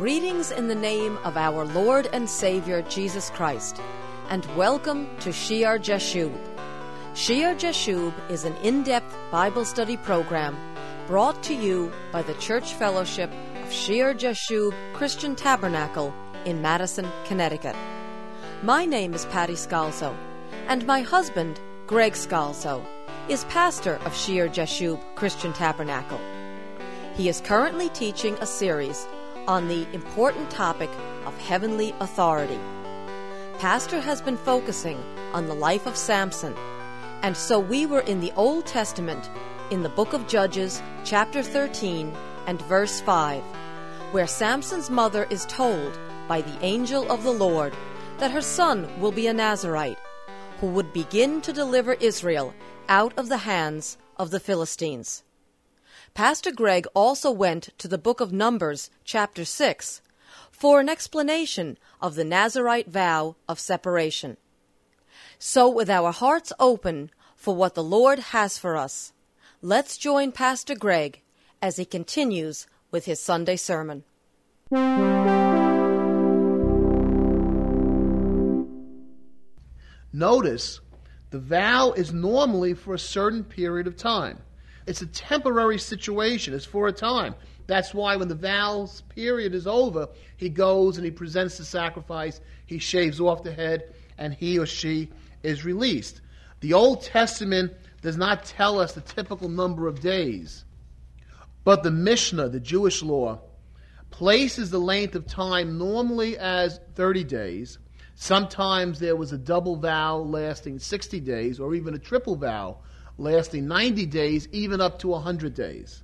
Greetings in the name of our Lord and Savior Jesus Christ, and welcome to Shear Jashub. Shear Jashub is an in depth Bible study program brought to you by the Church Fellowship of Shear Jashub Christian Tabernacle in Madison, Connecticut. My name is Patty Scalzo, and my husband, Greg Scalzo, is pastor of Shear Jashub Christian Tabernacle. He is currently teaching a series on the important topic of heavenly authority. Pastor has been focusing on the life of Samson, and so we were in the Old Testament in the book of Judges, chapter 13 and verse 5, where Samson's mother is told by the angel of the Lord that her son will be a Nazarite who would begin to deliver Israel out of the hands of the Philistines. Pastor Greg also went to the book of Numbers, chapter 6, for an explanation of the Nazarite vow of separation. So, with our hearts open for what the Lord has for us, let's join Pastor Greg as he continues with his Sunday sermon. Notice the vow is normally for a certain period of time. It's a temporary situation, it's for a time. That's why when the vows period is over, he goes and he presents the sacrifice, he shaves off the head, and he or she is released. The Old Testament does not tell us the typical number of days, but the Mishnah, the Jewish law, places the length of time normally as 30 days. Sometimes there was a double vow lasting 60 days, or even a triple vow lasting 90 days, even up to 100 days.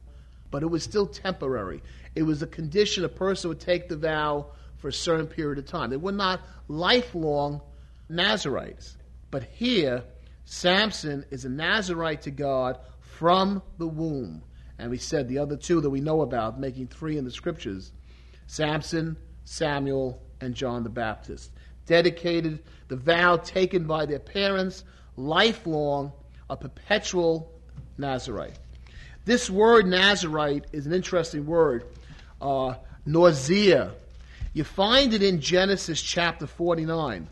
But it was still temporary. It was a condition a person would take the vow for a certain period of time. They were not lifelong Nazarites. But here, Samson is a Nazarite to God from the womb. And we said the other two that we know about, making three in the scriptures Samson, Samuel, and John the Baptist. Dedicated the vow taken by their parents, lifelong a perpetual Nazarite. This word Nazarite is an interesting word, uh, nazir. You find it in Genesis chapter 49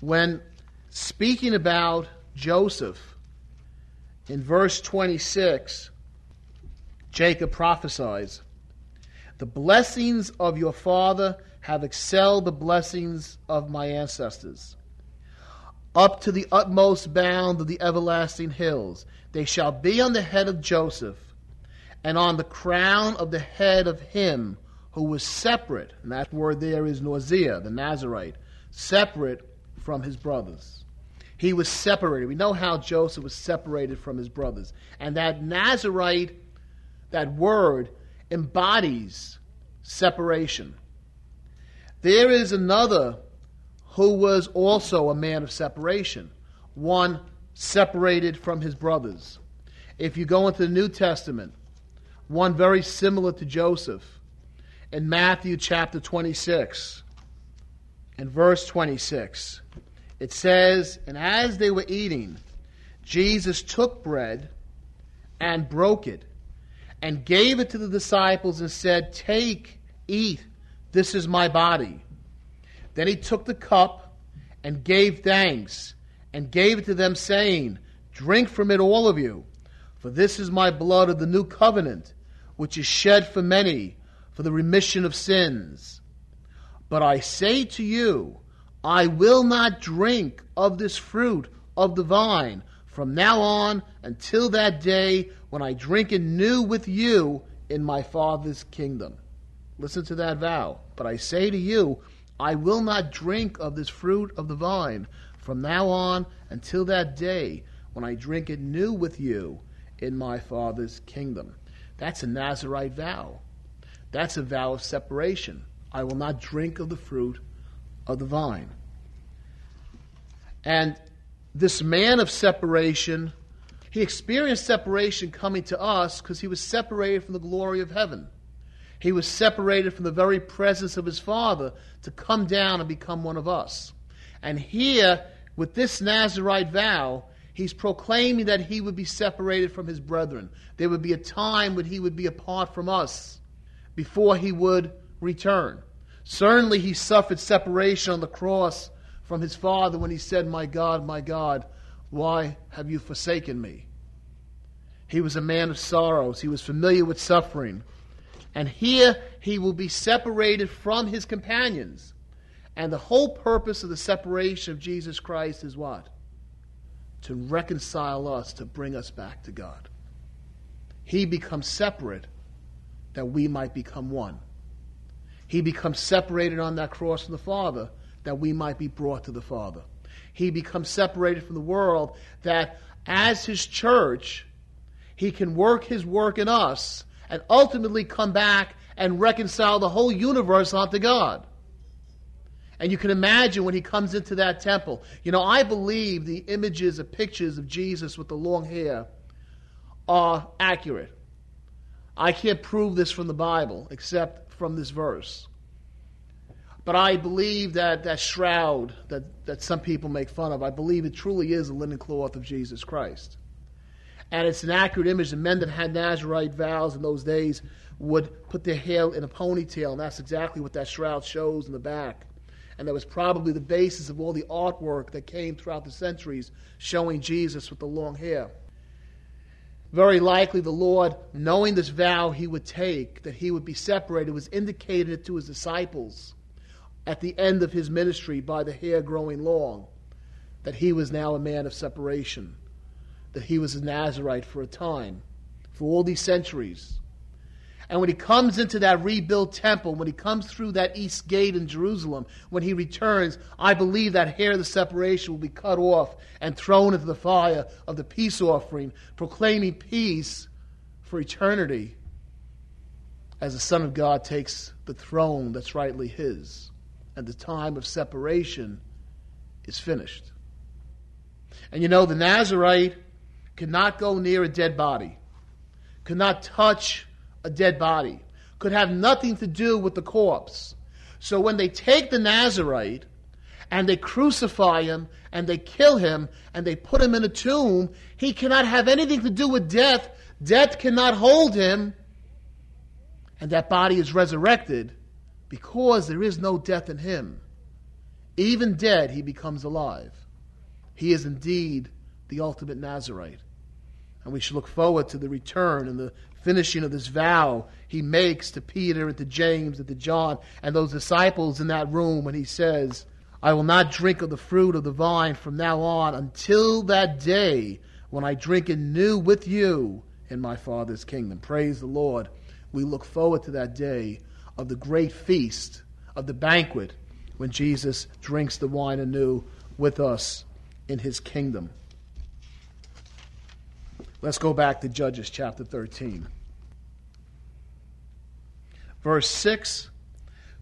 when speaking about Joseph in verse 26, Jacob prophesies, The blessings of your father have excelled the blessings of my ancestors up to the utmost bound of the everlasting hills. They shall be on the head of Joseph, and on the crown of the head of him who was separate, and that word there is nazir, the Nazarite, separate from his brothers. He was separated. We know how Joseph was separated from his brothers. And that Nazarite, that word, embodies separation. There is another who was also a man of separation, one separated from his brothers. If you go into the New Testament, one very similar to Joseph, in Matthew chapter 26 and verse 26, it says, And as they were eating, Jesus took bread and broke it and gave it to the disciples and said, Take, eat, this is my body. Then he took the cup and gave thanks and gave it to them, saying, Drink from it, all of you, for this is my blood of the new covenant, which is shed for many for the remission of sins. But I say to you, I will not drink of this fruit of the vine from now on until that day when I drink anew with you in my Father's kingdom. Listen to that vow. But I say to you, I will not drink of this fruit of the vine from now on until that day when I drink it new with you in my Father's kingdom. That's a Nazarite vow. That's a vow of separation. I will not drink of the fruit of the vine. And this man of separation, he experienced separation coming to us because he was separated from the glory of heaven. He was separated from the very presence of his Father to come down and become one of us. And here, with this Nazarite vow, he's proclaiming that he would be separated from his brethren. There would be a time when he would be apart from us before he would return. Certainly, he suffered separation on the cross from his Father when he said, My God, my God, why have you forsaken me? He was a man of sorrows. He was familiar with suffering. And here he will be separated from his companions. And the whole purpose of the separation of Jesus Christ is what? To reconcile us, to bring us back to God. He becomes separate that we might become one. He becomes separated on that cross from the Father that we might be brought to the Father. He becomes separated from the world that as his church, he can work his work in us and ultimately come back and reconcile the whole universe unto God. And you can imagine when he comes into that temple. You know, I believe the images and pictures of Jesus with the long hair are accurate. I can't prove this from the Bible except from this verse. But I believe that that shroud that, that some people make fun of, I believe it truly is the linen cloth of Jesus Christ. And it's an accurate image. The men that had Nazarite vows in those days would put their hair in a ponytail, and that's exactly what that shroud shows in the back. And that was probably the basis of all the artwork that came throughout the centuries showing Jesus with the long hair. Very likely, the Lord, knowing this vow he would take, that he would be separated, was indicated to his disciples at the end of his ministry by the hair growing long, that he was now a man of separation, that he was a Nazarite for a time, for all these centuries. And when he comes into that rebuilt temple, when he comes through that east gate in Jerusalem, when he returns, I believe that hair of the separation will be cut off and thrown into the fire of the peace offering, proclaiming peace for eternity as the Son of God takes the throne that's rightly his and the time of separation is finished. And you know, the Nazarite could not go near a dead body, could not touch a dead body, could have nothing to do with the corpse. So when they take the Nazarite and they crucify him and they kill him and they put him in a tomb, he cannot have anything to do with death. Death cannot hold him. And that body is resurrected because there is no death in him. Even dead, he becomes alive. He is indeed the ultimate Nazarite. And we should look forward to the return and the finishing of this vow he makes to Peter and to James and to John and those disciples in that room when he says, I will not drink of the fruit of the vine from now on until that day when I drink anew with you in my Father's kingdom. Praise the Lord. We look forward to that day of the great feast, of the banquet, when Jesus drinks the wine anew with us in his kingdom. Let's go back to Judges chapter 13. Verse 6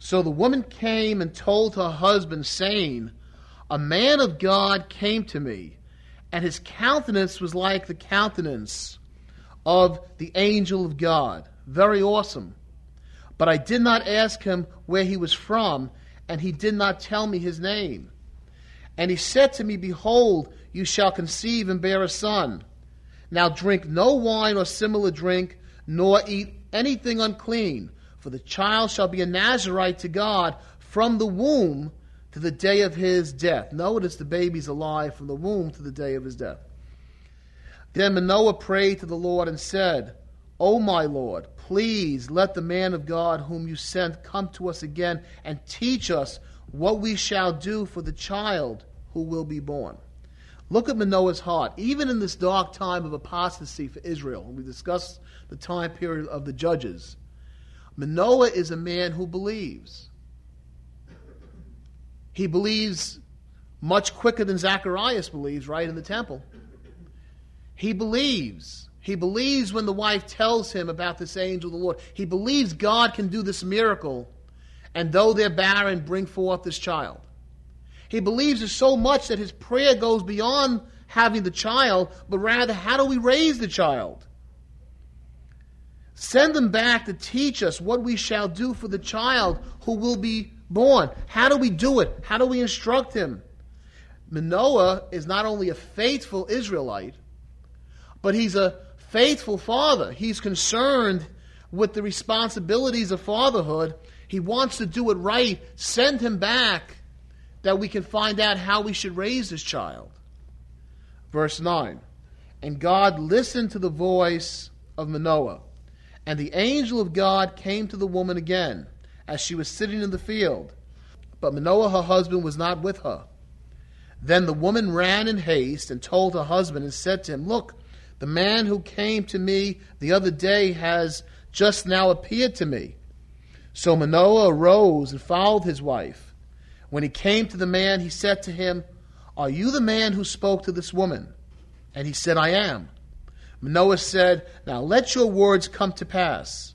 So the woman came and told her husband, saying, A man of God came to me, and his countenance was like the countenance of the angel of God. Very awesome. But I did not ask him where he was from, and he did not tell me his name. And he said to me, Behold, you shall conceive and bear a son. Now drink no wine or similar drink, nor eat anything unclean, for the child shall be a Nazarite to God from the womb to the day of his death. Notice the baby's alive from the womb to the day of his death. Then Manoah prayed to the Lord and said, O my Lord, please let the man of God whom you sent come to us again and teach us what we shall do for the child who will be born. Look at Manoah's heart. Even in this dark time of apostasy for Israel, when we discussed the time period of the judges, Manoah is a man who believes. He believes much quicker than Zacharias believes, right, in the temple. He believes. He believes when the wife tells him about this angel of the Lord. He believes God can do this miracle, and though they're barren, bring forth this child. He believes it so much that his prayer goes beyond having the child, but rather, how do we raise the child? Send them back to teach us what we shall do for the child who will be born. How do we do it? How do we instruct him? Manoah is not only a faithful Israelite, but he's a faithful father. He's concerned with the responsibilities of fatherhood. He wants to do it right. Send him back that we can find out how we should raise this child. Verse 9 And God listened to the voice of Manoah. And the angel of God came to the woman again as she was sitting in the field. But Manoah, her husband, was not with her. Then the woman ran in haste and told her husband and said to him, Look, the man who came to me the other day has just now appeared to me. So Manoah arose and followed his wife. When he came to the man, he said to him, Are you the man who spoke to this woman? And he said, I am. Manoah said, Now let your words come to pass.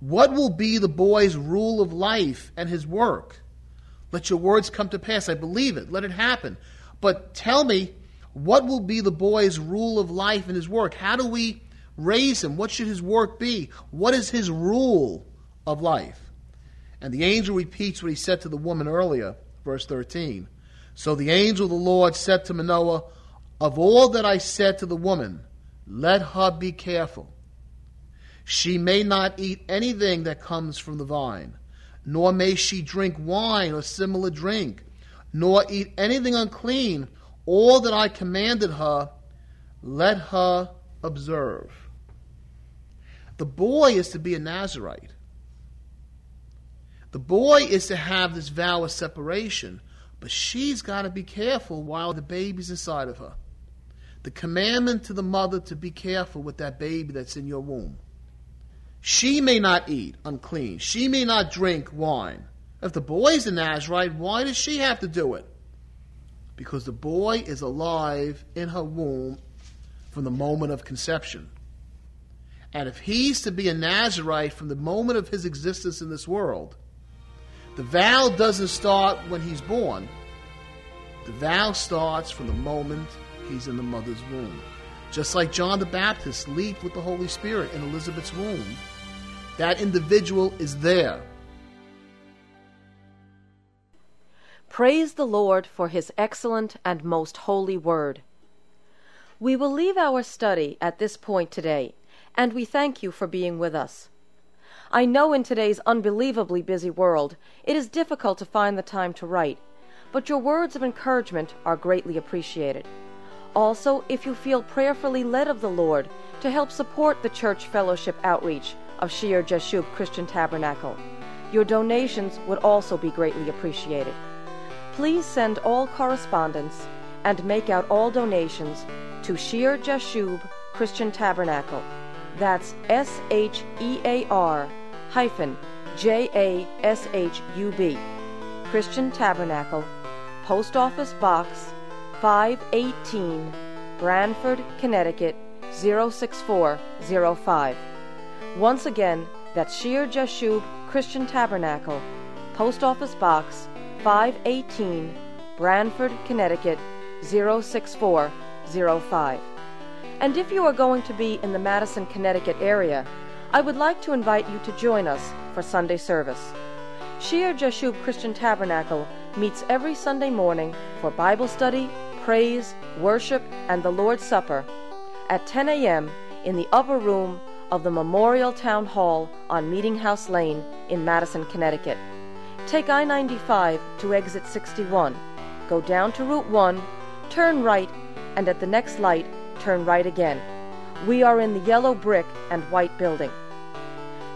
What will be the boy's rule of life and his work? Let your words come to pass. I believe it. Let it happen. But tell me, what will be the boy's rule of life and his work? How do we raise him? What should his work be? What is his rule of life? And the angel repeats what he said to the woman earlier, verse 13. So the angel of the Lord said to Manoah, Of all that I said to the woman, let her be careful. She may not eat anything that comes from the vine, nor may she drink wine or similar drink nor eat anything unclean. All that I commanded her, let her observe. The boy is to be a Nazarite. The boy is to have this vow of separation, but she's got to be careful while the baby's inside of her. The commandment to the mother to be careful with that baby that's in your womb. She may not eat unclean. She may not drink wine. If the boy's a Nazarite, why does she have to do it? Because the boy is alive in her womb from the moment of conception. And if he's to be a Nazarite from the moment of his existence in this world, the vow doesn't start when he's born. The vow starts from the moment he's in the mother's womb. Just like John the Baptist leaped with the Holy Spirit in Elizabeth's womb, that individual is there Praise the Lord for his excellent and most holy word. We will leave our study at this point today, and we thank you for being with us. I know in today's unbelievably busy world it is difficult to find the time to write, but your words of encouragement are greatly appreciated. Also, if you feel prayerfully led of the Lord to help support the church fellowship outreach of Shear Jashub Christian Tabernacle, your donations would also be greatly appreciated. Please send all correspondence and make out all donations to Shear Jashub Christian Tabernacle. That's S H E A R hyphen J A S H U B Christian Tabernacle, Post Office Box 518, Branford, Connecticut 06405. Once again, that's Shear Jashub Christian Tabernacle, Post Office Box 518 Branford, Connecticut 06405. And if you are going to be in the Madison, Connecticut area, I would like to invite you to join us for Sunday service. Shear Jashub Christian Tabernacle meets every Sunday morning for Bible study, praise, worship, and the Lord's Supper at 10 a.m. in the upper room of the Memorial Town Hall on Meeting House Lane in Madison, Connecticut. Take I 95 to exit 61. Go down to Route 1, turn right, and at the next light, turn right again. We are in the yellow brick and white building.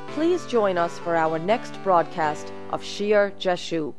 Please join us for our next broadcast of Shear Jashub.